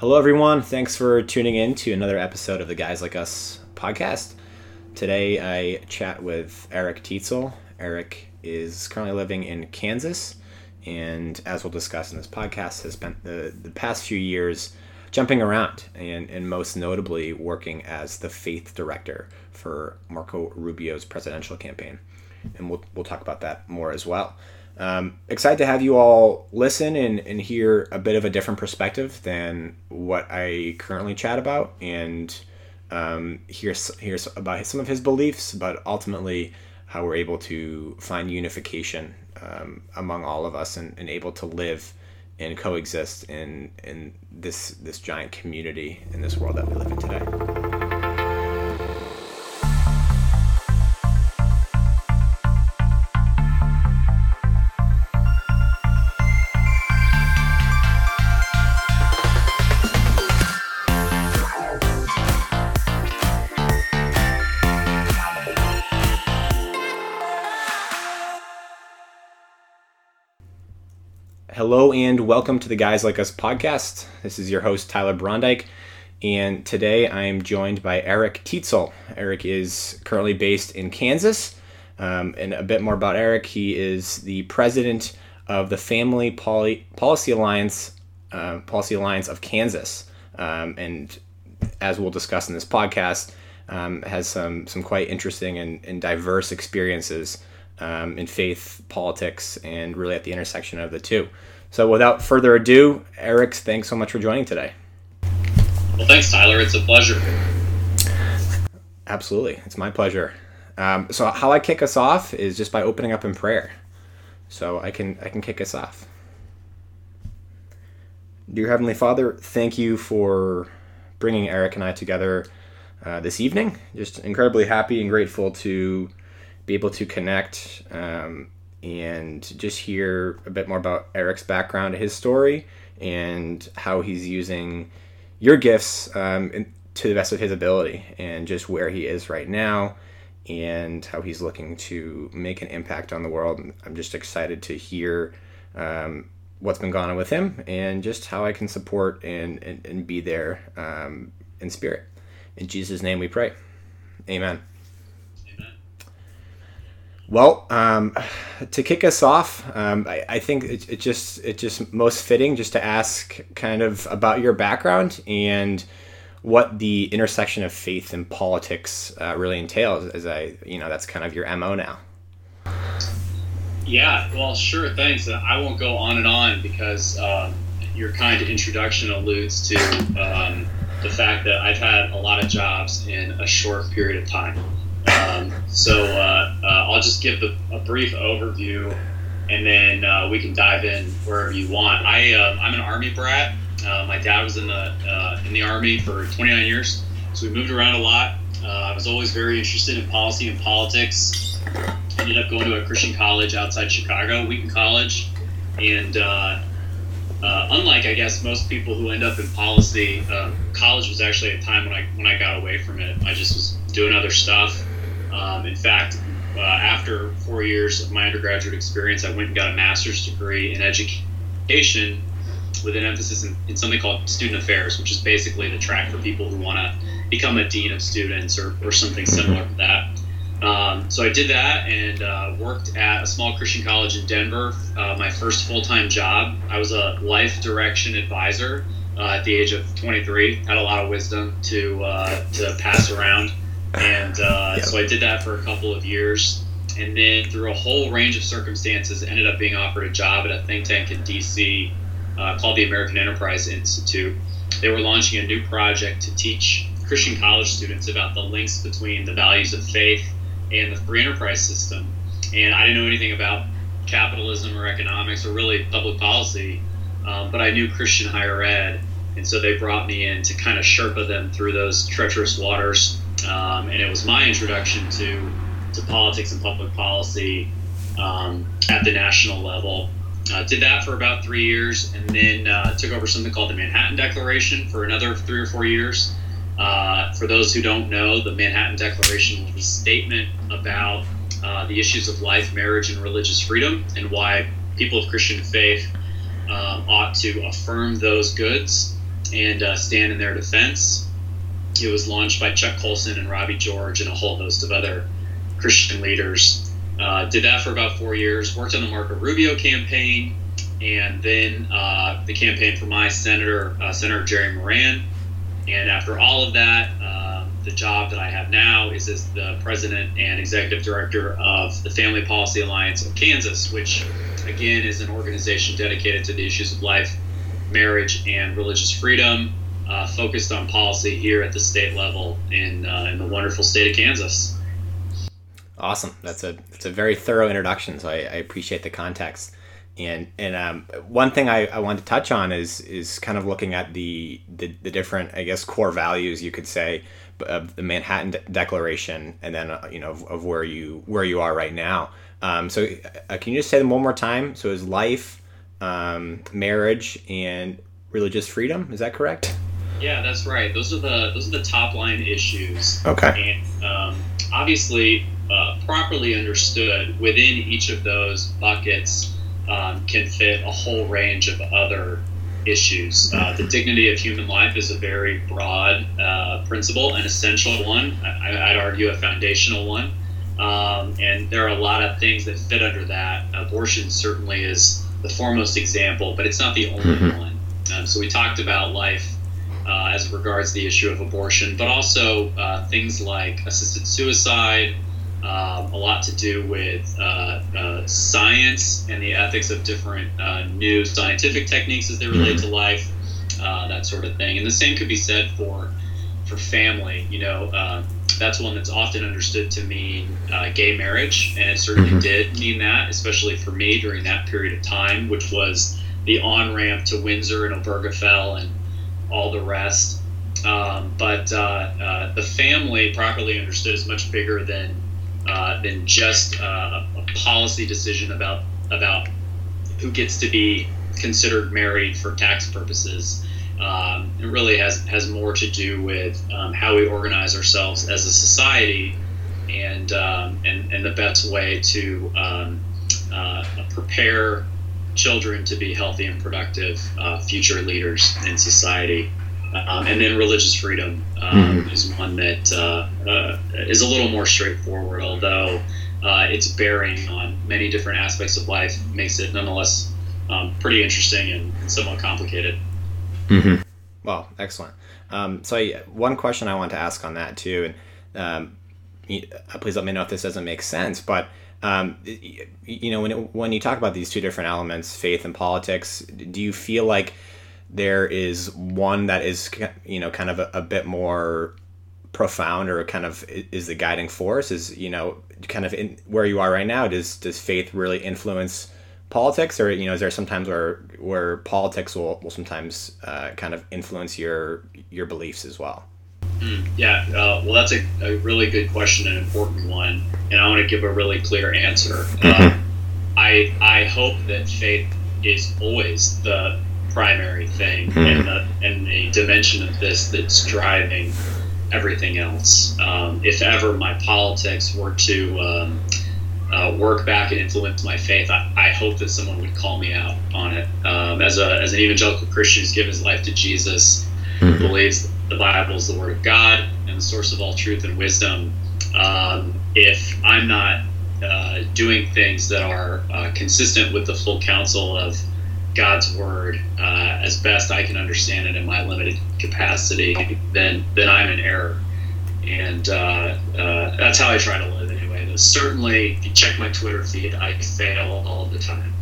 Hello, everyone. Thanks for tuning in to another episode of the Guys Like Us podcast. Today, I chat with Eric Teetsel. Eric is currently living in Kansas, and as we'll discuss in this podcast, has spent the, the past few years jumping around and, and most notably working as the faith director for Marco Rubio's presidential campaign. And we'll, we'll talk about that more as well. Um, excited to have you all listen and, and hear a bit of a different perspective than what I currently chat about and um, hear, hear about some of his beliefs, but ultimately how we're able to find unification um, among all of us and, and able to live and coexist in, in this, this giant community in this world that we live in today. Hello and welcome to the Guys Like Us podcast. This is your host, Tyler Brondike, and today I am joined by Eric Teetsel. Eric is currently based in Kansas. Um, and a bit more about Eric he is the president of the Family Poly- Policy Alliance, uh, Policy Alliance of Kansas. Um, and as we'll discuss in this podcast, um, has some, some quite interesting and, and diverse experiences um, in faith, politics, and really at the intersection of the two. So, without further ado, Eric, thanks so much for joining today. Well, thanks, Tyler. It's a pleasure. Absolutely, it's my pleasure. Um, so, how I kick us off is just by opening up in prayer. So, I can I can kick us off. Dear Heavenly Father, thank you for bringing Eric and I together uh, this evening. Just incredibly happy and grateful to be able to connect um, and just hear a bit more about Eric's background, his story, and how he's using your gifts um, to the best of his ability, and just where he is right now, and how he's looking to make an impact on the world. I'm just excited to hear um, what's been going on with him, and just how I can support and, and, and be there um, in spirit. In Jesus' name we pray. Amen. Well, um, to kick us off, um, I, I, think it, it, just it just most fitting just to ask kind of about your background and what the intersection of faith and politics uh, really entails. As I, you know, that's kind of your mo now. Yeah, well, sure. Thanks. I won't go on and on because uh, your kind introduction alludes to um, the fact that I've had a lot of jobs in a short period of time. Um, so uh, uh, I'll just give the, a brief overview, and then uh, we can dive in wherever you want. I um, I'm an army brat. Uh, my dad was in the uh, in the army for 29 years, so we moved around a lot. Uh, I was always very interested in policy and politics. Ended up going to a Christian college outside Chicago, Wheaton College, and unlike I guess most people who end up in policy, college was actually a time when I when I got away from it. I just was doing other stuff um, in fact, uh, after four years of my undergraduate experience, I went and got a master's degree in education with an emphasis in, in something called student affairs, which is basically the track for people who want to become a dean of students or, or something similar to that. Um, so I did that and uh, worked at a small Christian college in Denver. Uh, my first full time job. I was a life direction advisor uh, at the age of 23. Had a lot of wisdom to uh, to pass around and uh, yep. so I did that for a couple of years, and then through a whole range of circumstances, ended up being offered a job at a think tank in D.C. Uh, called the American Enterprise Institute. They were launching a new project to teach Christian college students about the links between the values of faith and the free enterprise system. And I didn't know anything about capitalism or economics or really public policy, um, but I knew Christian higher ed. And so they brought me in to kind of Sherpa them through those treacherous waters um, and it was my introduction to to politics and public policy um, at the national level. Uh, did that for about three years, and then uh, took over something called the Manhattan Declaration for another three or four years. Uh, for those who don't know, the Manhattan Declaration was a statement about uh, the issues of life, marriage, and religious freedom, and why people of Christian faith um, ought to affirm those goods and uh, Stand in Their Defense. It was launched by Chuck Colson and Robbie George and a whole host of other Christian leaders. Uh, did that for about four years. Worked on the Marco Rubio campaign, and then uh, the campaign for my senator, uh, Senator Jerry Moran. And after all of that, uh, the job that I have now is as the president and executive director of the Family Policy Alliance of Kansas, which again is an organization dedicated to the issues of life, marriage, and religious freedom, uh, focused on policy here at the state level in, uh, in the wonderful state of Kansas. Awesome. That's a that's a very thorough introduction. So I, I appreciate the context. And and um, one thing I, I want to touch on is is kind of looking at the, the the different I guess core values you could say of the Manhattan De- Declaration, and then uh, you know of, of, where you where you are right now. Um, so uh, can you just say them one more time? So is life, um, marriage, and religious freedom. Is that correct? Yeah, that's right. Those are the those are the top line issues. Okay. And um, obviously, uh, properly understood, within each of those buckets um, can fit a whole range of other issues. Uh, the dignity of human life is a very broad uh, principle, an essential one. I, would argue a foundational one. Um, and there are a lot of things that fit under that. Abortion certainly is the foremost example, but it's not the only mm-hmm. one. Um, so we talked about life uh, as regards the issue of abortion, but also uh, things like assisted suicide, um, a lot to do with uh, uh, science and the ethics of different uh, new scientific techniques as they relate mm-hmm. to life, uh, that sort of thing. And the same could be said for for family. You know, uh, that's one that's often understood to mean uh, gay marriage, and it certainly mm-hmm. did mean that, especially for me during that period of time, which was the on ramp to Windsor and Obergefell and all the rest. Um, but the family, properly understood, is much bigger than uh, than just uh, a policy decision about about who gets to be considered married for tax purposes. Um, it really has has more to do with um, how we organize ourselves as a society, and um, and and the best way to um, uh, prepare children to be healthy and productive uh, future leaders in society. Um, and then religious freedom um, mm-hmm. is one that uh, uh, is a little more straightforward, although uh, its bearing on many different aspects of life makes it nonetheless um, pretty interesting and somewhat complicated. Mm-hmm. Well, excellent. Um, so, I, one question I want to ask on that too, and um, uh, please let me know if this doesn't make sense, but um, you know, when it, when you talk about these two different elements, faith and politics, do you feel like there is one that is you know kind of a, a, bit more profound or kind of is the guiding force? Is you know kind of in where you are right now does does faith really influence politics? Or you know is there sometimes where where politics will, will sometimes uh, kind of influence your your beliefs as well mm, yeah uh, well that's a, a, really good question an important one and i want to give a really clear answer mm-hmm. uh, i i hope that faith is always the primary thing mm and, the, and the dimension of this that's driving everything else. Um, if ever my politics were to um, uh, work back and influence my faith, I, I, hope that someone would call me out on it. Um, as, a, as an evangelical Christian who's given his life to Jesus, mm believes the Bible is the Word of God and the source of all truth and wisdom, um, if I'm not uh, doing things that are uh, consistent with the full counsel of God's word uh, as best I can understand it in my limited capacity, then then I'm in error, and uh, uh, that's how I try to live anyway. Though certainly, if you check my Twitter feed, I fail all the time.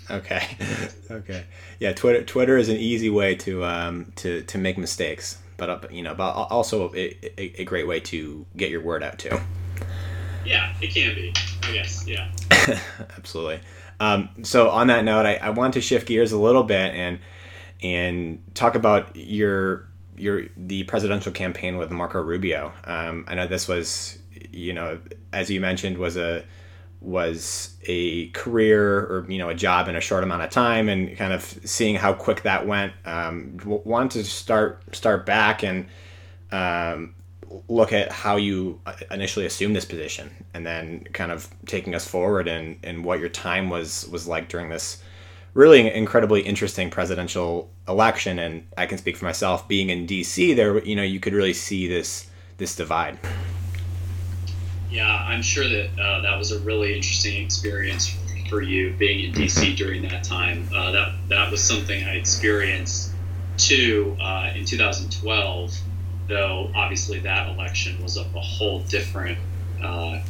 okay, okay, yeah. Twitter Twitter is an easy way to um, to to make mistakes, but uh, you know, but also a, a, a great way to get your word out too. Yeah, it can be. I guess. Yeah. Absolutely. Um, so on that note, I, I want to shift gears a little bit and and talk about your your the presidential campaign with Marco Rubio. Um, I know this was you know as you mentioned was a was a career or you know a job in a short amount of time and kind of seeing how quick that went um, wanted to start start back and um, look at how you initially assumed this position and then kind of taking us forward and, and what your time was was like during this really incredibly interesting presidential election. And I can speak for myself, being in D.C., there, you know, you could really see this this divide. Yeah, I'm sure that uh, that was a really interesting experience for you being in DC during that time. Uh, that that was something I experienced too uh, in 2012, though obviously that election was of a whole different uh,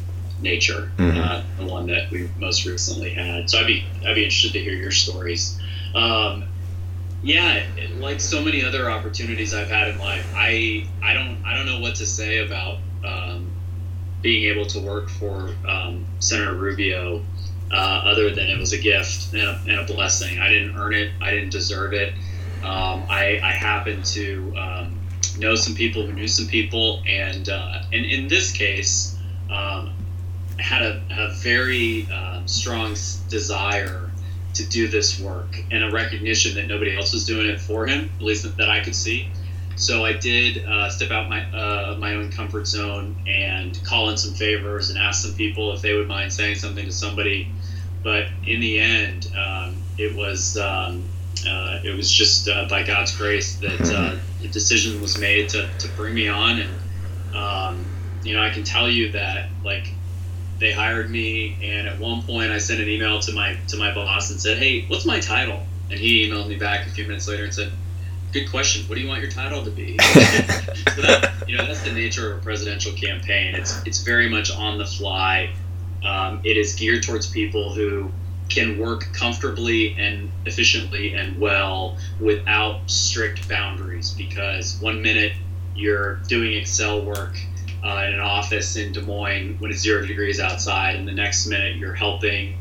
nature, mm-hmm. Uh, the one that we most recently had. So I'd be I'd be interested to hear your stories. Um, yeah, like so many other opportunities I've had in life, I I don't I don't know what to say about um, being able to work for um, Senator Rubio, uh, other than it was a gift and a, and a, blessing. I didn't earn it. I didn't deserve it. Um, I, I happened to um, know some people who knew some people, and uh, and in this case, um, had a, a very uh, strong desire to do this work and a recognition that nobody else was doing it for him, at least that I could see. So I did uh, step out my uh, my own comfort zone and call in some favors and ask some people if they would mind saying something to somebody. But in the end, um, it was um, uh, it was just uh, by God's grace that uh, the decision was made to, to bring me on, and um, you know I can tell you that like they hired me, and at one point I sent an email to my to my boss and said, "Hey, what's my title?" And he emailed me back a few minutes later and said, good question. What do you want your title to be? so that, you know, that's the nature of a presidential campaign. It's it's very much on the fly. Um, it is geared towards people who can work comfortably and efficiently and well without strict boundaries. Because one minute you're doing Excel work uh, in an office in Des Moines when it's zero degrees outside, and the next minute you're helping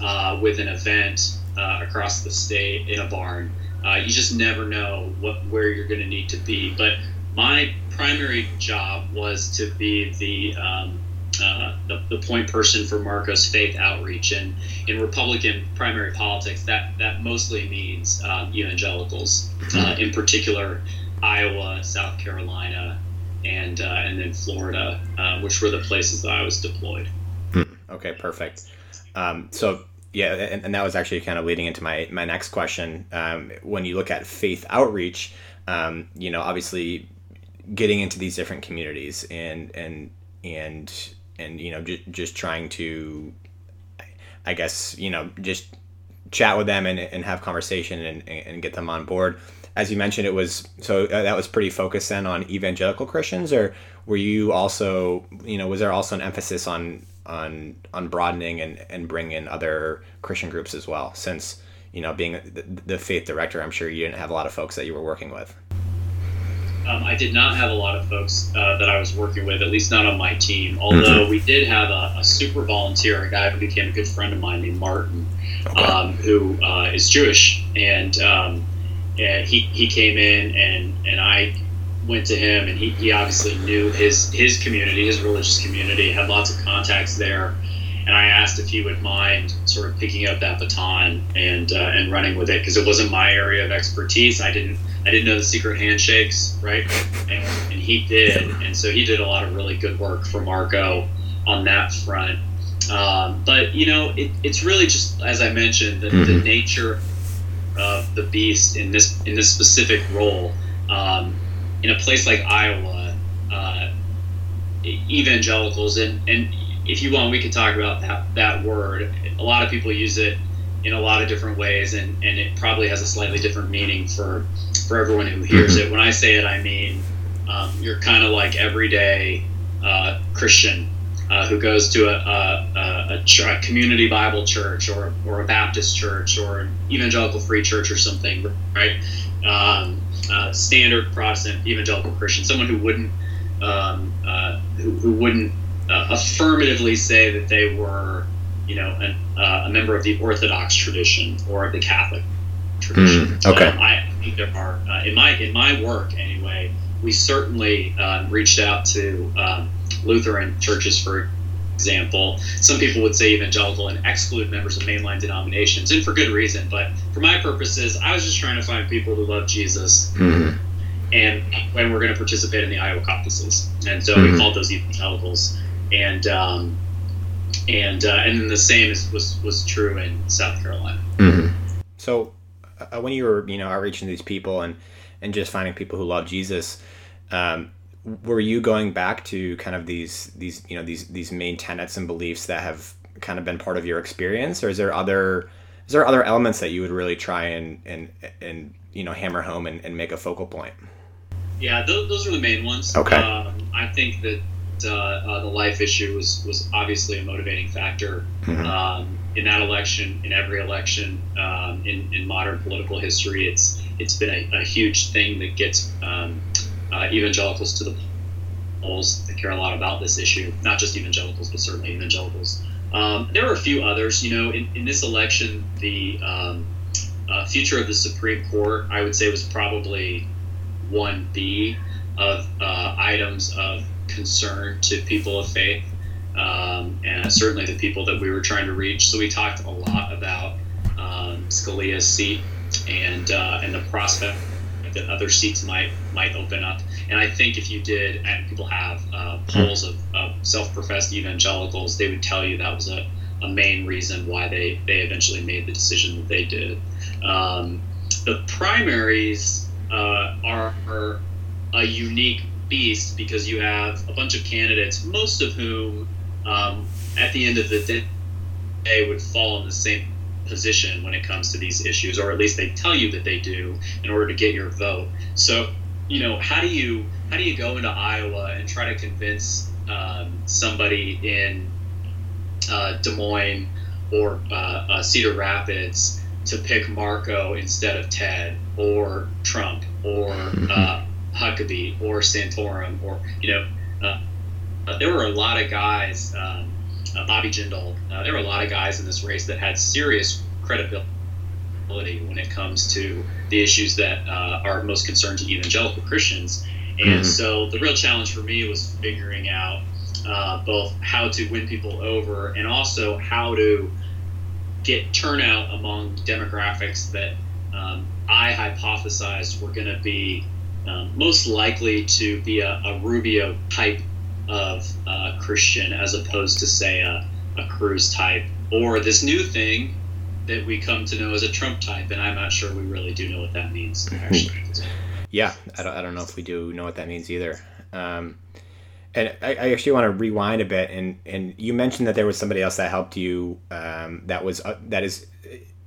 uh, with an event uh, across the state in a barn. Uh, you just never know what where you're going to need to be. But my primary job was to be the, um, uh, the, the point person for Marco's faith outreach, and in Republican primary politics, that that mostly means um, evangelicals, uh, in particular Iowa, South Carolina, and uh, and then Florida, uh, which were the places that I was deployed. Hmm. Okay, perfect. Um, so yeah, and, and, that was actually kind of leading into my my next question. Um, when you look at faith outreach, um, you know, obviously getting into these different communities and and and and you know just just trying to, I guess you know just chat with them and, and have conversation and, and get them on board. As you mentioned, it was so uh, that was pretty focused then on evangelical Christians, or were you also you know was there also an emphasis on on on broadening and and bring in other Christian groups as well. Since you know, being the, the faith director, I'm sure you didn't have a lot of folks that you were working with. Um, I did not have a lot of folks uh, that I was working with, at least not on my team. Although mm-hmm. we did have a, a, super volunteer, a guy who became a good friend of mine named Martin, okay. um, who uh, is Jewish, and, um, and he he came in and and I went to him, and he, he obviously knew his his community, his religious community, had lots of contacts there. And I asked if he would mind sort of picking up that baton and uh, and running with it because it wasn't my area of expertise. I didn't I didn't know the secret handshakes, right? And, and he did, and so he did a lot of really good work for Marco on that front. Um, but you know, it, it's really just as I mentioned, the, mm-hmm. the nature of the beast in this in this specific role. Um, in a place like Iowa, uh, evangelicals, and, and if you want, we could talk about that, that word. A lot of people use it in a lot of different ways, and, and it probably has a slightly different meaning for, for everyone who hears mm-hmm. it. When I say it, I mean um, you're kind of like everyday uh, Christian uh, who goes to a, a, a, a, community Bible church or, or a Baptist church or an evangelical free church or something, right? Um, uh, standard Protestant evangelical Christian, someone who wouldn't um, uh, who, who, wouldn't uh, affirmatively say that they were, you know, an, uh, a member of the Orthodox tradition or of the Catholic tradition. Mm, okay. Um, I think there are uh, in my in my work anyway. We certainly um, reached out to um, Lutheran churches for example. Some people would say evangelical and exclude members of mainline denominations, and for good reason. But for my purposes, I was just trying to find people who love Jesus. Mm-hmm. And when we're going to participate in the Iowa caucuses, and so mm-hmm. we called those evangelicals, and um, and uh, and then the same is, was was true in South Carolina. Mm-hmm. So uh, when you were you know outreaching these people and and just finding people who love Jesus, um, were you going back to kind of these these you know these these main tenets and beliefs that have kind of been part of your experience, or is there other is there other elements that you would really try and and and you know hammer home and, and make a focal point? Yeah, those, those are the main ones. Okay. Um, I think that uh, uh, the life issue was was obviously a motivating factor Mhm. um, in that election, in every election, um, in, in modern political history. It's it's been a, a huge thing that gets um, uh, evangelicals to the polls that care a lot about this issue. Not just evangelicals, but certainly evangelicals. Um, there were a few others. You know, in, in this election, the um, uh, future of the Supreme Court, I would say, was probably one B of uh, items of concern to people of faith, um, and certainly the people that we were trying to reach. So we talked a lot about um, Scalia's seat and uh, and the prospect that other seats might might open up. And I think if you did, and people have uh, polls of, of self-professed evangelicals, they would tell you that was a, a main reason why they they eventually made the decision that they did. Um, the primaries uh, are, are a unique beast because you have a bunch of candidates, most of whom, um, at the end of the day, would fall in the same position when it comes to these issues, or at least they tell you that they do in order to get your vote. So, you know, how do you how do you go into Iowa and try to convince um, somebody in uh, Des Moines or uh, uh, Cedar Rapids to pick Marco instead of Ted or Trump or uh, Huckabee or Santorum or you know uh, uh, there were a lot of guys um, uh, Bobby Jindal uh, there were a lot of guys in this race that had serious credibility when it comes to the issues that uh, are most concerned to evangelical Christians and Mhm. so the real challenge for me was figuring out uh, both how to win people over and also how to get turnout among demographics that um, I hypothesized were going to be um, most likely to be a, a Rubio type of uh, Christian as opposed to, say, a, a Cruz type or this new thing that we come to know as a Trump type. And I'm not sure we really do know what that means, actually. Yeah, I don't, I don't know if we do know what that means either. Um, and I, I actually want to rewind a bit, and, and you mentioned that there was somebody else that helped you um, that was uh, that is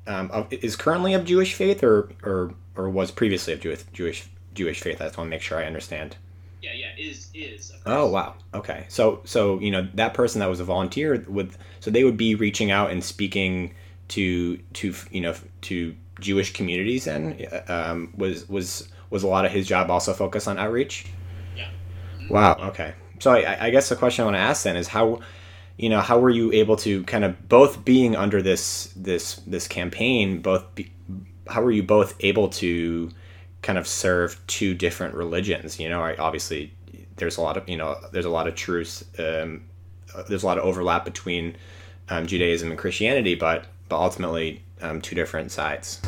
um, of- is currently of Jewish faith or or, or was previously of Jewish Jewish Jewish faith. I just want to make sure I understand. Yeah, yeah, is, is. Oh wow. Okay. So so you know that person that was a volunteer would so they would be reaching out and speaking to to you know to Jewish communities. Then um, was was was a lot of his job also focused on outreach. Yeah. Wow. Okay. So I, I guess the question I want to ask then is how you know how were you able to kind of both being under this this this campaign both be, how were you both able to kind of serve two different religions you know? I- obviously there's a lot of you know there's a lot of truths um, uh, there's a lot of overlap between um, Judaism and Christianity but but ultimately um, two different sides.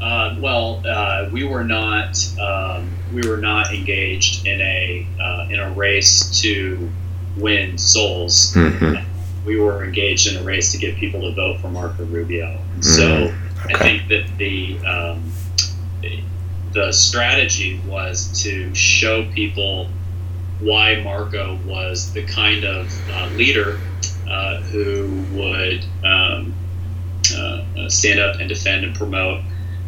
Uh, well, uh, we were not um, we were not engaged in a uh, in a race to win souls. We were engaged in a race to get people to vote for Marco Rubio. And so I okay. think that the um, the strategy was to show people why Marco was the kind of uh, leader uh, who would um, uh, stand up and defend and promote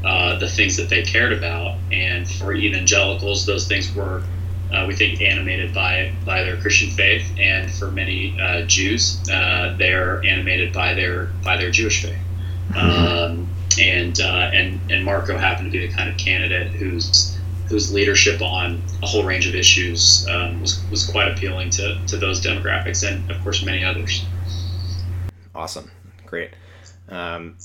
uh, the things that they cared about. And for evangelicals, those things were, uh, we think, animated by by their Christian faith, and for many uh, Jews, uh, they're animated by their by their Jewish faith. Um, and uh, and and Marco happened to be the kind of candidate whose whose leadership on a whole range of issues um, was was quite appealing to to those demographics, and of course many others. Awesome. Great. Um,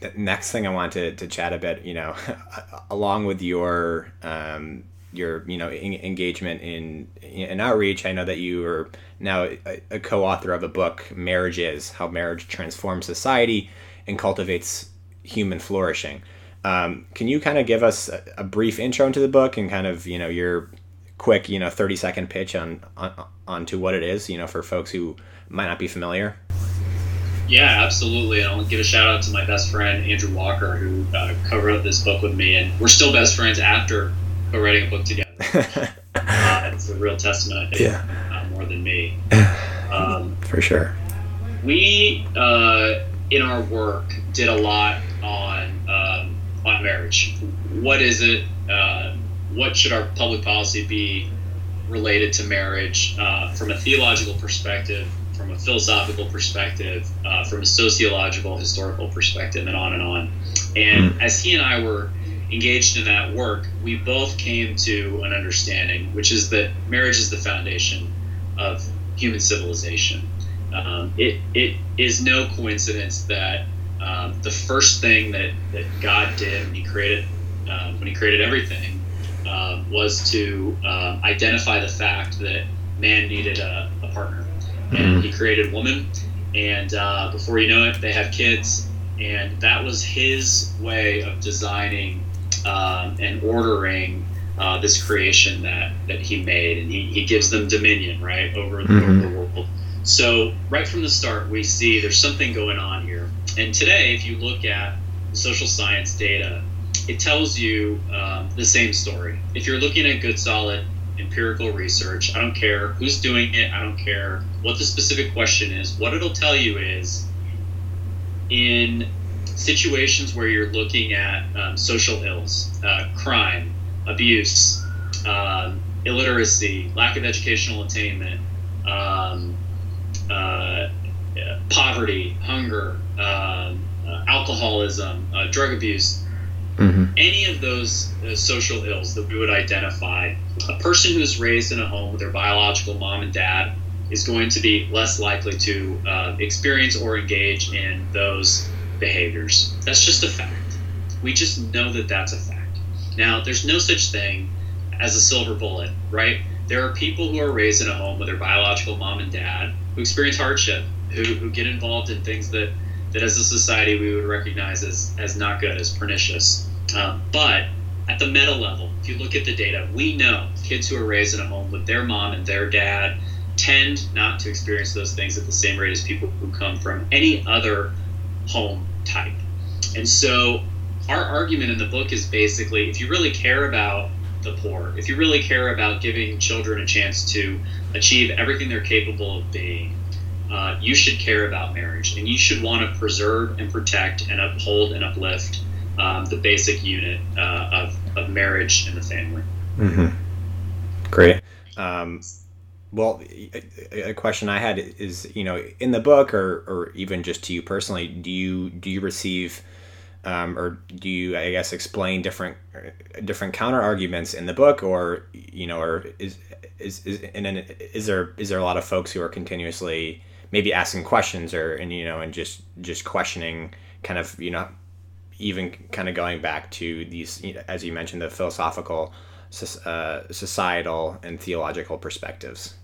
the next thing I wanted to, to chat a bit, you know, along with your um, your you know en- engagement in in outreach, I know that you are now a, a co-author of a book, "Marriage Is: How Marriage Transforms Society and Cultivates Human Flourishing." Um, can you kind of give us a, a brief intro into the book and kind of you know your quick you know thirty second pitch on, on onto what it is, you know, for folks who might not be familiar? Yeah, absolutely. And I'll give a shout out to my best friend Andrew Walker, who uh, co-wrote this book with me, and we're still best friends after co-writing a book together. uh, it's a real testament, I think, yeah. uh, more than me. Um, For sure. We uh, in our work did a lot on um, on marriage. What is it? Uh, what should our public policy be related to marriage uh, from a theological perspective? from a philosophical perspective, uh, from a sociological, historical perspective, and on and on. And mm. as he and I were engaged in that work, we both came to an understanding, which is that marriage is the foundation of human civilization. Um, it, it is no coincidence that um, the first thing that, that God did when He created um, when He created everything um, was to uh, identify the fact that man needed a, a partner and he created woman. And uh, before you know it, they have kids, and that was his way of designing um, and ordering uh, this creation that that he made, and he, he gives them dominion right over, mm-hmm. over the world. So right from the start, we see there's something going on here. And today, if you look at social science data, it tells you um, the same story. If you're looking at good, solid empirical research. I don't care who's doing it. I don't care what the specific question is. What it'll tell you is in situations where you're looking at um, social ills, uh, crime, abuse, um, illiteracy, lack of educational attainment, um, uh, poverty, hunger, um, uh, alcoholism, uh, drug abuse, mm-hmm. any of those uh, social ills that we would identify, a person who's raised in a home with their biological mom and dad is going to be less likely to uh, experience or engage in those behaviors. That's just a fact. We just know that that's a fact. Now, there's no such thing as a silver bullet, right? There are people who are raised in a home with their biological mom and dad who experience hardship, who, who get involved in things that that as a society we would recognize as, as not good, as pernicious. Um, but at the meta level, if you look at the data, we know kids who are raised in a home with their mom and their dad tend not to experience those things at the same rate as people who come from any other home type. And so our argument in the book is basically if you really care about the poor, if you really care about giving children a chance to achieve everything they're capable of being, uh, you should care about marriage and you should want to preserve and protect and uphold and uplift um, the basic unit uh, of, of marriage and the family. Mm-hmm. Great. Um, well, a, question I had is, you know, in the book or, or even just to you personally, do you do you receive um, or do you, I guess, explain different different counter arguments in the book, or you know, or is is is and then is there is there a lot of folks who are continuously maybe asking questions or and you know and just just questioning kind of you know even kind of going back to these as you mentioned the philosophical uh, societal and theological perspectives?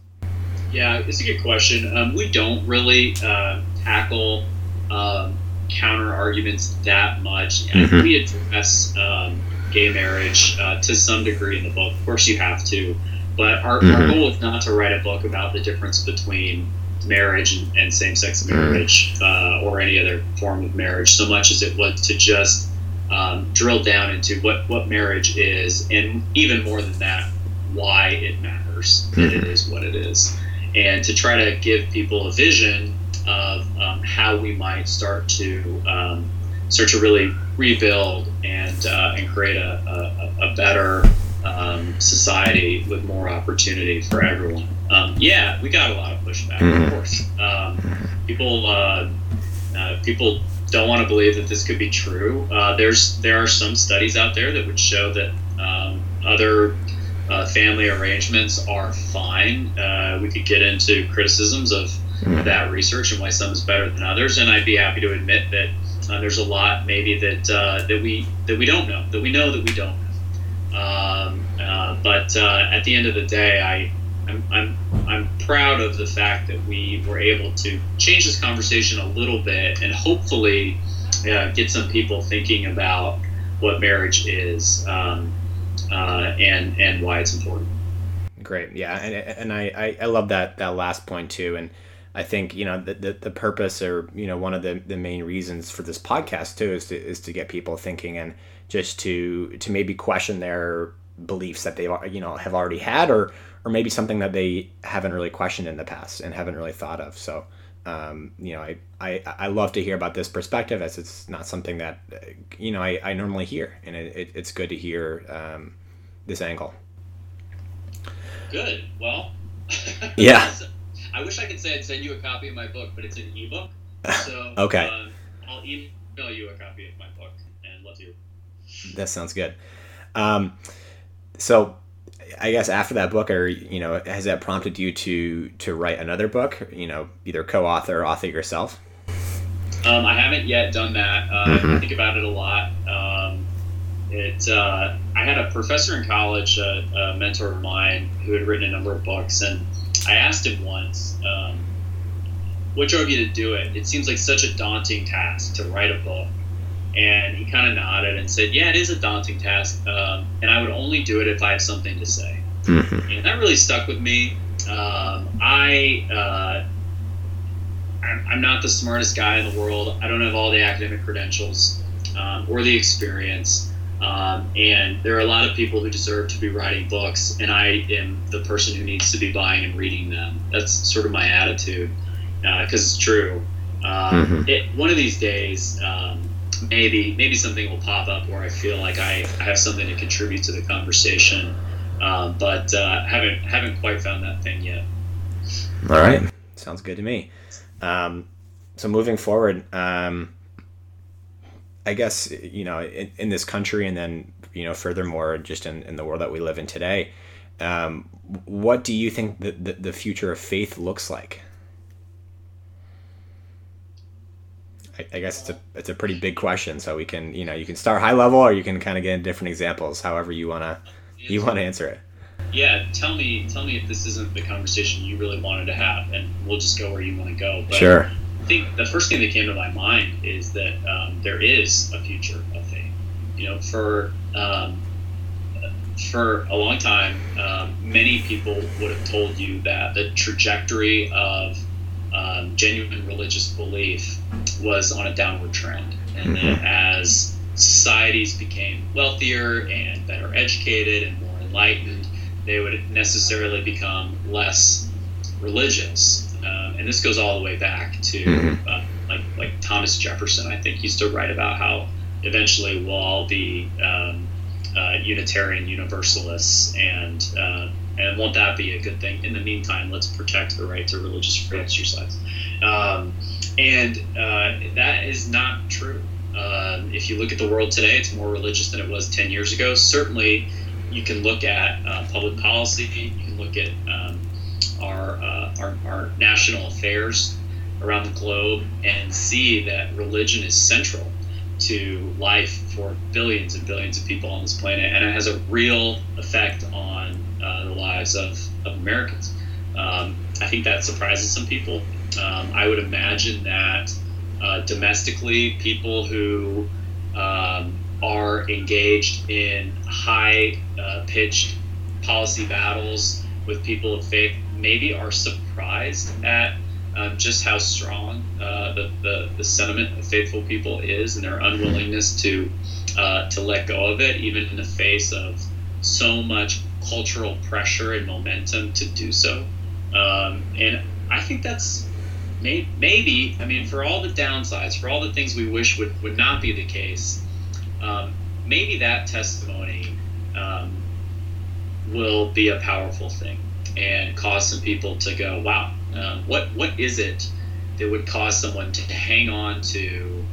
Yeah it's a good question. Um, we don't really uh, tackle um, counter arguments that much mm-hmm. we address um, gay marriage uh, to some degree in the book of course you have to but our, mm-hmm. our goal is not to write a book about the difference between marriage and, and same-sex mm. marriage uh, or any other form of marriage so much as it was to just um, drill down into what, what marriage is and even more than that why it matters that it mm-hmm. is what it is and to try to give people a vision of um, how we might start to um, start to really rebuild and uh, and create a, a, a better um, society with more opportunity for everyone. Um, yeah, we got a lot of pushback, mm-hmm. of course. Um, people, uh, uh, people don't want to believe that this could be true. Uh, there's there are some studies out there that would show that um, other uh, family arrangements are fine. Uh, we could get into criticisms of mm-hmm. that research and why some is better than others, and I'd be happy to admit that uh, there's a lot maybe that that we that we don't know that we know that we don't know. Um, uh, but uh, at the end of the day, I, I'm, I'm, I'm proud of the fact that we were able to change this conversation a little bit and hopefully uh, get some people thinking about what marriage is um, uh, and, and why it's important. Great. Yeah. And, and I, I, I love that, that last point too. And I think you know the, the, the purpose or you know one of the, the main reasons for this podcast too is to is to get people thinking and just to to maybe question their beliefs that they you know have already had or or maybe something that they haven't really questioned in the past and haven't really thought of. So um, you know, I, I, I love to hear about this perspective as it's not something that, you know, I, I normally hear and it, it it's good to hear um, this angle. Good. Well, yeah. I wish I could say I'd send you a copy of my book, but it's an ebook. So okay. Uh, I'll email you a copy of my book and love you. That sounds good. Um, so I guess after that book, or you know, has that prompted you to to write another book? You know, either co-author or author yourself. Um, I haven't yet done that. Uh, mm-hmm. I think about it a lot. Um, it. Uh, I had a professor in college, a, a, mentor of mine, who had written a number of books, and I asked him once, um, "What drove you to do it? It seems like such a daunting task to write a book." And he kind of nodded and said, "Yeah, it is a daunting task, um, and I would only do it if I have something to say." Mm-hmm. And that really stuck with me. Um, I uh, I'm, I'm, not the smartest guy in the world. I don't have all the academic credentials um, or the experience. Um, and there are a lot of people who deserve to be writing books, and I am the person who needs to be buying and reading them. That's sort of my attitude, because uh, it's true. Um, mm-hmm. It, one of these days, um, maybe maybe something will pop up where I feel like I, I have something to contribute to the conversation, um, but uh, haven't haven't quite found that thing yet. All right, sounds good to me. Um, so moving forward, um, I guess you know in, in, this country, and then you know furthermore, just in, in the world that we live in today, um, what do you think the, the, the future of faith looks like? I, guess it's a it's a pretty big question. So we can you know you can start high level or you can kind of get in different examples, however you wanna you wanna answer it. Yeah, tell me tell me if this isn't the conversation you really wanted to have, and we'll just go where you want to go. But sure. I think the first thing that came to my mind is that um, there is a future of faith. You know, for um, for a long time, um, many people would have told you that the trajectory of um, genuine religious belief was on a downward trend. And mm-hmm. then as societies became wealthier and better educated and more enlightened, they would necessarily become less religious. Um, and this goes all the way back to mm-hmm. uh, like like Thomas Jefferson. I think used to write about how eventually we'll all be um, uh, Unitarian Universalists and uh, and won't that be a good thing? In the meantime, let's protect the right to religious free exercise. Um, and uh, that is not true. Uh, if you look at the world today, it's more religious than it was 10 years ago. Certainly, you can look at uh, public policy, you can look at um, our, uh, our, our national affairs around the globe and see that religion is central to life for billions and billions of people on this planet, and it has a real effect on uh, the lives of, of Americans. Um, I think that surprises some people. Um, I would imagine that uh, domestically, people who um, are engaged in high uh, pitched policy battles with people of faith maybe are surprised at um, just how strong uh, the, the, the, sentiment of faithful people is and their unwillingness to uh, to let go of it, even in the face of so much cultural pressure and momentum to do so. Um, and I think that's may, maybe, I mean, for all the downsides, for all the things we wish would, would not be the case, um, maybe that testimony um, will be a powerful thing and cause some people to go, wow, uh, what what is it that would cause someone to hang on to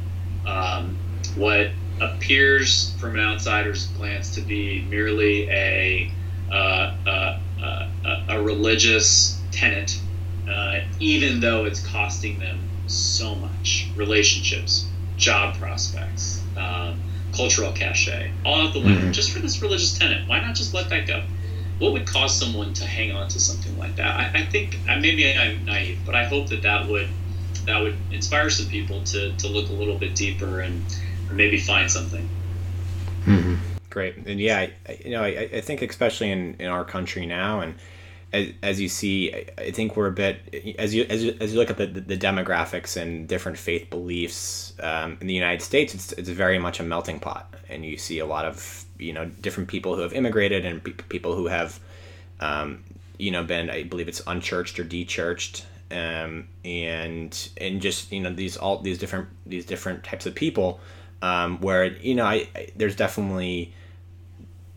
um, what appears from an outsider's glance to be merely a uh, uh, uh, a religious tenet, uh, even though it's costing them so much relationships, job prospects, um, cultural cachet, all out the window mm-hmm. just for this religious tenet. Why not just let that go? What would cause someone to hang on to something like that? I, I think maybe I'm naive, but I hope that that would that would inspire some people to, to look a little bit deeper and maybe find something. Mm-hmm. Great, and yeah, I, you know, I, I think especially in, in our country now, and as, as you see, I think we're a bit as you as you, as you look at the, the demographics and different faith beliefs um, in the United States, it's it's very much a melting pot, and you see a lot of you know different people who have immigrated and pe- people who have um, you know been I believe it's unchurched or dechurched, um, and and just you know these all these different these different types of people um, where you know I, I there's definitely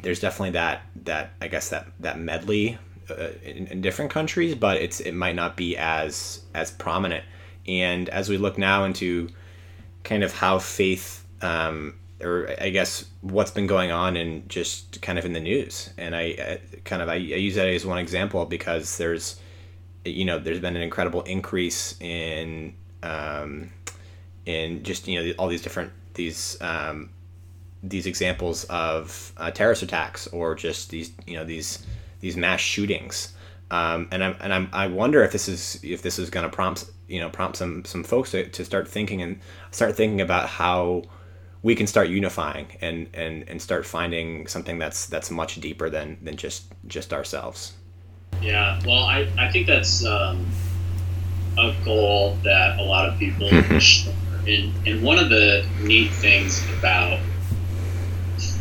there's definitely that that I guess that that medley uh, in, in, different countries, but it's it might not be as as prominent. And as we look now into kind of how faith, um, or I guess what's been going on and just kind of in the news, and I, I kind of I, I use that as one example because there's you know there's been an incredible increase in um, in just you know all these different these um, these examples of uh, terrorist attacks or just these you know these these mass shootings. Um, and I'm and I'm, I wonder if this is if this is going to prompt you know prompt some some folks to, to start thinking and start thinking about how we can start unifying and, and, and start finding something that's that's much deeper than, than just just ourselves. Yeah, well, I, I think that's um, a goal that a lot of people mm-hmm. And, and one of the neat things about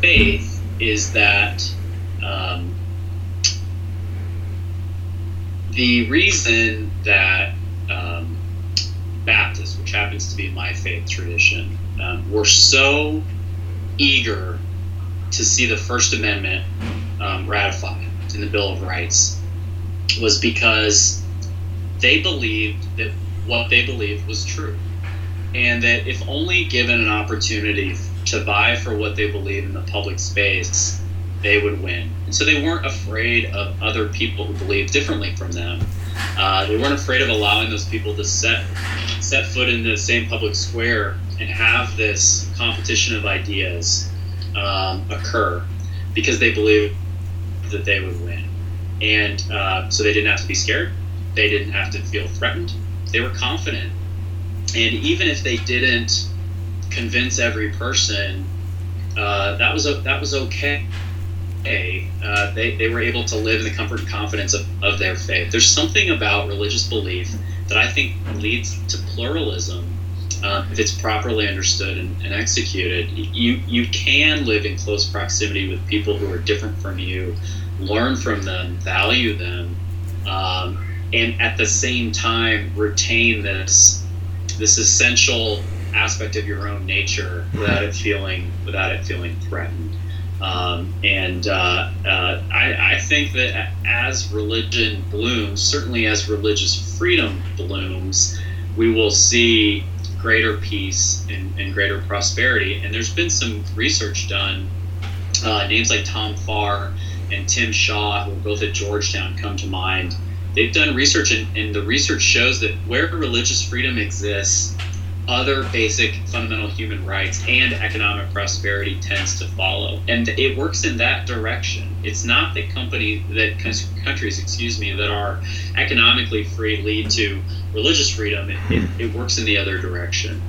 faith is that um, the reason that um, Baptists, which happens to be my faith tradition, um, were so eager to see the First Amendment um, ratified in the Bill of Rights was because they believed that what they believed was true. And that if only given an opportunity to vie for what they believe in the public space, they would win. And so they weren't afraid of other people who believed differently from them. Uh, they weren't afraid of allowing those people to set set foot in the same public square and have this competition of ideas um, occur because they believed that they would win. And uh, so they didn't have to be scared. They didn't have to feel threatened. They were confident. And even if they didn't convince every person, uh, that was that was okay uh, they, they were able to live in the comfort and confidence of, of their faith. There's something about religious belief that I think leads to pluralism uh, if it's properly understood and, and, executed. You, you can live in close proximity with people who are different from you, learn from them, value them, um, and at the same time retain this this essential aspect of your own nature without it feeling without it feeling threatened. Um, and uh, uh, I, I, think that as religion blooms, certainly as religious freedom blooms, we will see greater peace and, and greater prosperity. And there's been some research done. Uh, names like Tom Farr and Tim Shah, who are both at Georgetown, come to mind. They've done research, and, and the research shows that where religious freedom exists, other basic fundamental human rights and economic prosperity tends to follow. And it works in that direction. It's not that company that countries excuse me that are economically free lead to religious freedom. It, it, it works in the other direction.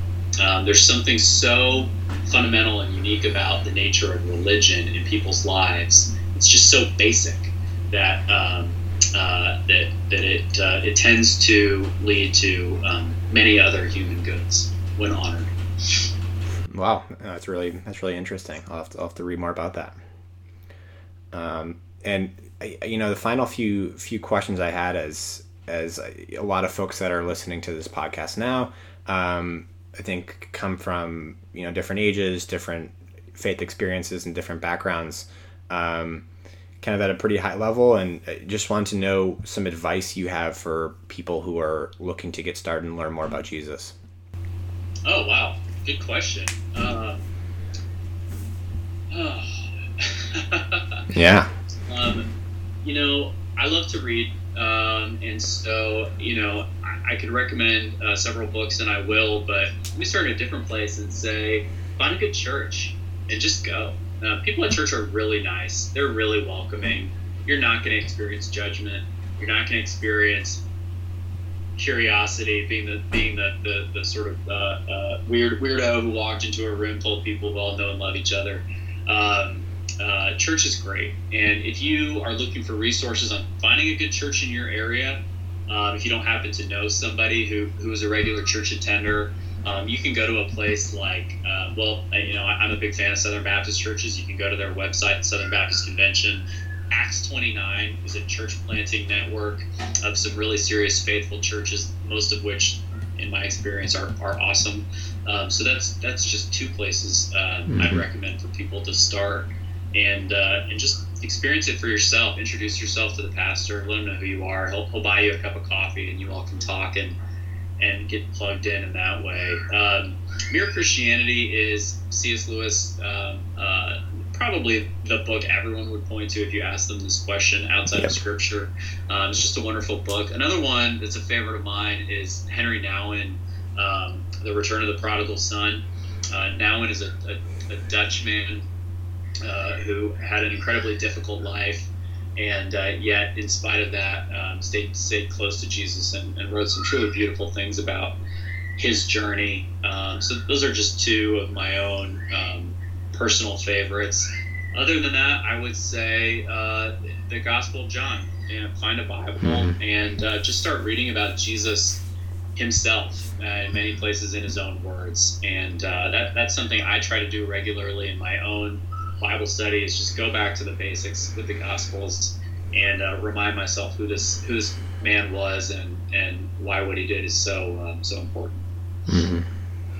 Um, there's something so fundamental and unique about the nature of religion in people's lives. It's just so basic that um, uh, that that it uh, it tends to lead to um, many other human goods when honored. Wow, that's really that's really interesting. I'll have to, I'll have to read more about that. Um, and you know, the final few few questions I had as as a lot of folks that are listening to this podcast now, um, I think come from you know different ages, different faith experiences, and different backgrounds. Um, kind of at a pretty high level and just want to know some advice you have for people who are looking to get started and learn more about Jesus. Oh wow, good question. Uh, oh. yeah. Um, you know, I love to read, um, and so you know, I, I could recommend uh, several books, and I will. But let me start in a different place and say, find a good church and just go. Uh, people at church are really nice. They're really welcoming. You're not going to experience judgment. You're not going to experience curiosity, being the being the the, the sort of uh, uh, weird weirdo who walked into a room, told people who all know and love each other. Um, uh, church is great. And if you are looking for resources on finding a good church in your area, um, if you don't happen to know somebody who, who is a regular church attender, um, you can go to a place like, uh, well, you know, I'm a big fan of Southern Baptist churches. You can go to their website, Southern Baptist Convention. Acts 29 is a church planting network of some really serious faithful churches, most of which, in my experience, are, are awesome. Um, so that's that's just two places uh, mm-hmm. I'd recommend for people to start and uh, and just experience it for yourself. Introduce yourself to the pastor. Let him know who you are. He'll, he'll buy you a cup of coffee, and you all can talk and and get plugged in in that way. Um, Mere Christianity is C.S. Lewis, um, uh, probably the book everyone would point to if you ask them this question outside yep. of Scripture. Um, it's just a wonderful book. Another one that's a favorite of mine is Henry Nouwen, um, The Return of the Prodigal Son. Uh, Nouwen is a, a, a Dutch man uh, who had an incredibly difficult life and uh, yet, in spite of that, um, stayed stayed close to Jesus and, and, wrote some truly beautiful things about his journey. Um, so those are just two of my own um, personal favorites. Other than that, I would say uh, the Gospel of John. You know, find a Bible mm-hmm. and uh, just start reading about Jesus himself uh, in many places in his own words. And uh, that, that's something I try to do regularly in my own Bible study is just go back to the basics with the Gospels and uh, remind myself who this who this man was and and why what he did is so um, so important. Mm-hmm.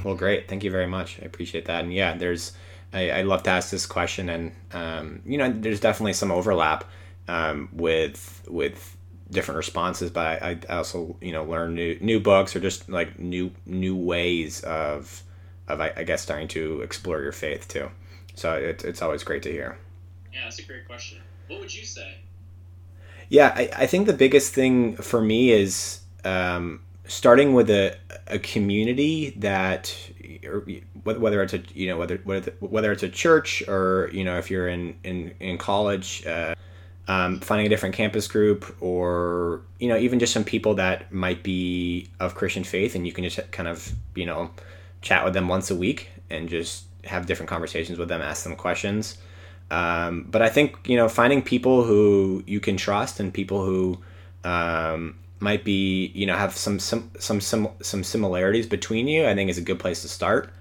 Well, great. Thank you very much. I appreciate that. And yeah, there's I, I love to ask this question, and um, you know, there's definitely some overlap um, with with different responses, but I, I also you know learn new new books or just like new new ways of of I, I guess starting to explore your faith too. So it, it's always great to hear. Yeah, that's a great question. What would you say? Yeah, I, I think the biggest thing for me is um, starting with a, a community that whether it's a you know whether whether whether it's a church or you know if you're in in in college uh, um, finding a different campus group or you know even just some people that might be of christian faith and you can just kind of you know chat with them once a week and just have different conversations with them, ask them questions. Um, but I think you know finding people who you can trust and people who um, might be you know have some some some some some similarities between you, I think is a good place to start.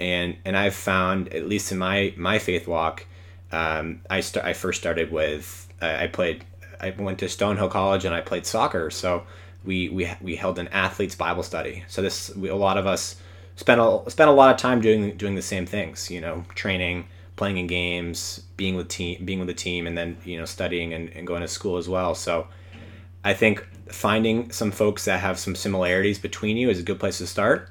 And and I've found at least in my my faith walk, um, I start I first started with uh, I played I went to Stonehill College and I played soccer, so we we we held an athletes Bible study. So this we, a lot of us spent a spent a lot of time doing doing the same things. You know, training, playing in games, being with team, being with the team, and then you know studying and, and going to school as well. So, I think finding some folks that have some similarities between you is a good place to start.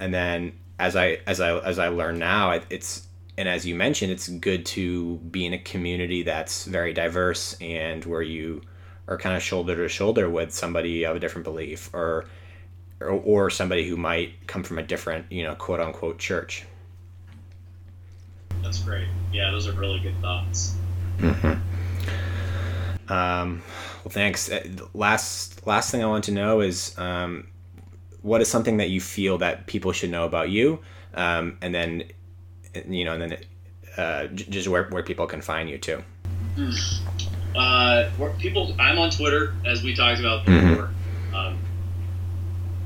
And then as I as I as I learn now, it's and as you mentioned, it's good to be in a community that's very diverse and where you are kind of shoulder to shoulder with somebody of a different belief or or, or somebody who might come from a different, you know, quote unquote church. That's great. Yeah, those are really good thoughts. Mm-hmm. Um, well, thanks. Uh, last last thing I want to know is um, what is something that you feel that people should know about you, um, and then you know, and then uh, just where, where people can find you too. Hmm. Uh, people, I'm on Twitter as we talked about mm-hmm. before. Mm-hmm.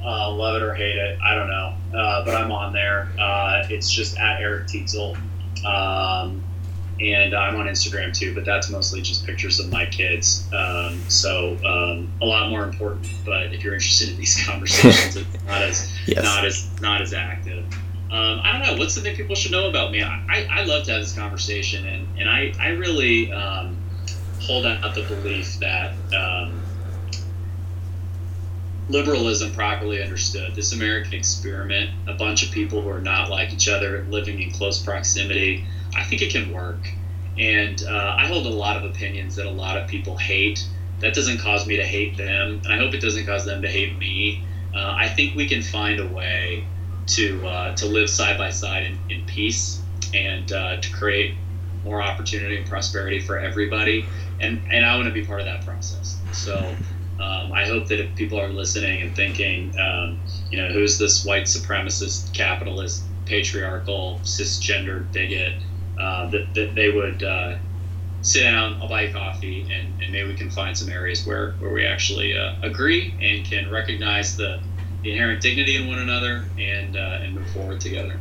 Uh, love it or hate it. I don't know, uh, but I'm on there. Uh, it's just at Eric Teetsel, um, and I'm on Instagram too. But that's mostly just pictures of my kids. Um, so um, a lot more important. But if you're interested in these conversations, it's not as yes. not as not as active. Um, I don't know. What's something people should know about me? I, I love to have this conversation, and, and I, I really um, hold out the belief that um, liberalism properly understood, this American experiment, a bunch of people who are not like each other living in close proximity, I think it can work. And uh, I hold a lot of opinions that a lot of people hate. That doesn't cause me to hate them, and I hope it doesn't cause them to hate me. Uh, I think we can find a way to uh, to live side by side in, in peace and uh, to create more opportunity and prosperity for everybody. And and I want to be part of that process. So um, I hope that if people are listening and thinking, um, you know, who's this white supremacist, capitalist, patriarchal, cisgender bigot? uh, that, that they would uh, sit down, I'll buy coffee, and, and maybe we can find some areas where, where we actually uh, agree and can recognize the, the inherent dignity in one another and, uh, and move forward together.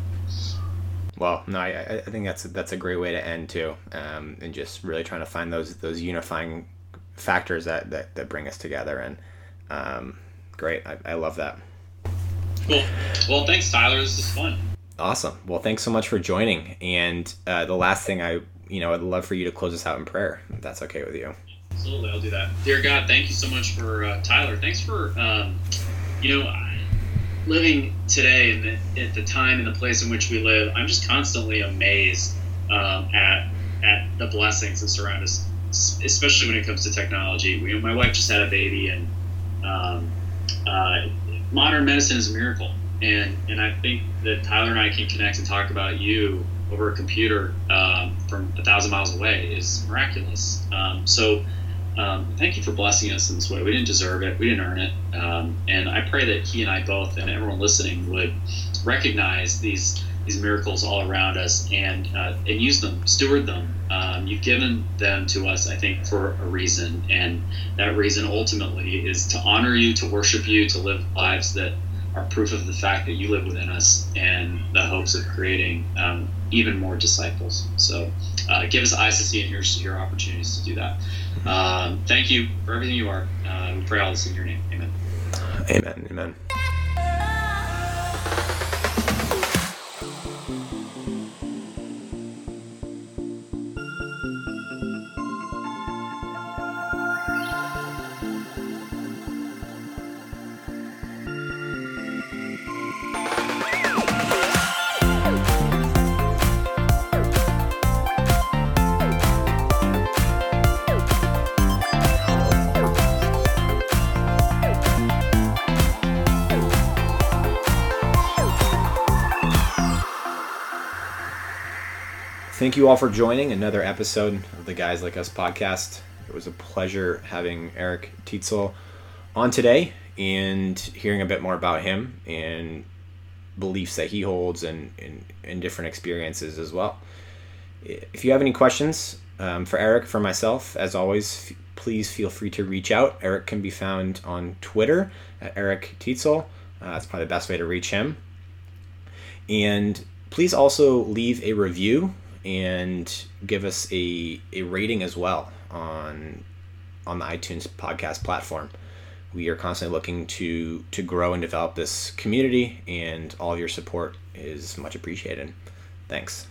Well, no, I, I think that's that's a great way to end too, um, and just really trying to find those those unifying factors that that, that bring us together. And um, great, I, I love that. Cool. Well, thanks, Tyler. This is fun. Awesome. Well, thanks so much for joining. And uh, the last thing I, you know, I'd love for you to close us out in prayer. If that's okay with you. Absolutely, I'll do that. Dear God, thank you so much for uh, Tyler. Thanks for, um, you know, living today and at the time and the place in which we live. I'm just constantly amazed um, at at the blessings that surround us, especially when it comes to technology. We, my wife just had a baby, and um, uh, modern medicine is a miracle and and I think that Tyler and I can connect and talk about you over a computer um, from a thousand miles away is miraculous. Um, so um, thank you for blessing us in this way. We didn't deserve it. We didn't earn it. Um, and I pray that he and I both and everyone listening would recognize these these miracles all around us and uh, and use them, steward them. Um, you've given them to us, I think, for a reason, and that reason ultimately is to honor you, to worship you, to live lives that are proof of the fact that you live within us and the hopes of creating um, even more disciples. So uh, give us eyes to see and ears to hear opportunities to do that. Um, thank you for everything you are. Uh, we pray all this in your name. Amen. Amen. Amen. Thank you all for joining another episode of the Guys Like Us podcast. It was a pleasure having Eric Teetsel on today and hearing a bit more about him and beliefs that he holds and, and, and different experiences as well. If you have any questions um, for Eric, for myself, as always, f- please feel free to reach out. Eric can be found on Twitter at Eric Teetsel. Uh, that's probably the best way to reach him. And please also leave a review and give us a, a rating as well on on the iTunes podcast platform. We are constantly looking to to grow and develop this community, and all of your support is much appreciated. Thanks.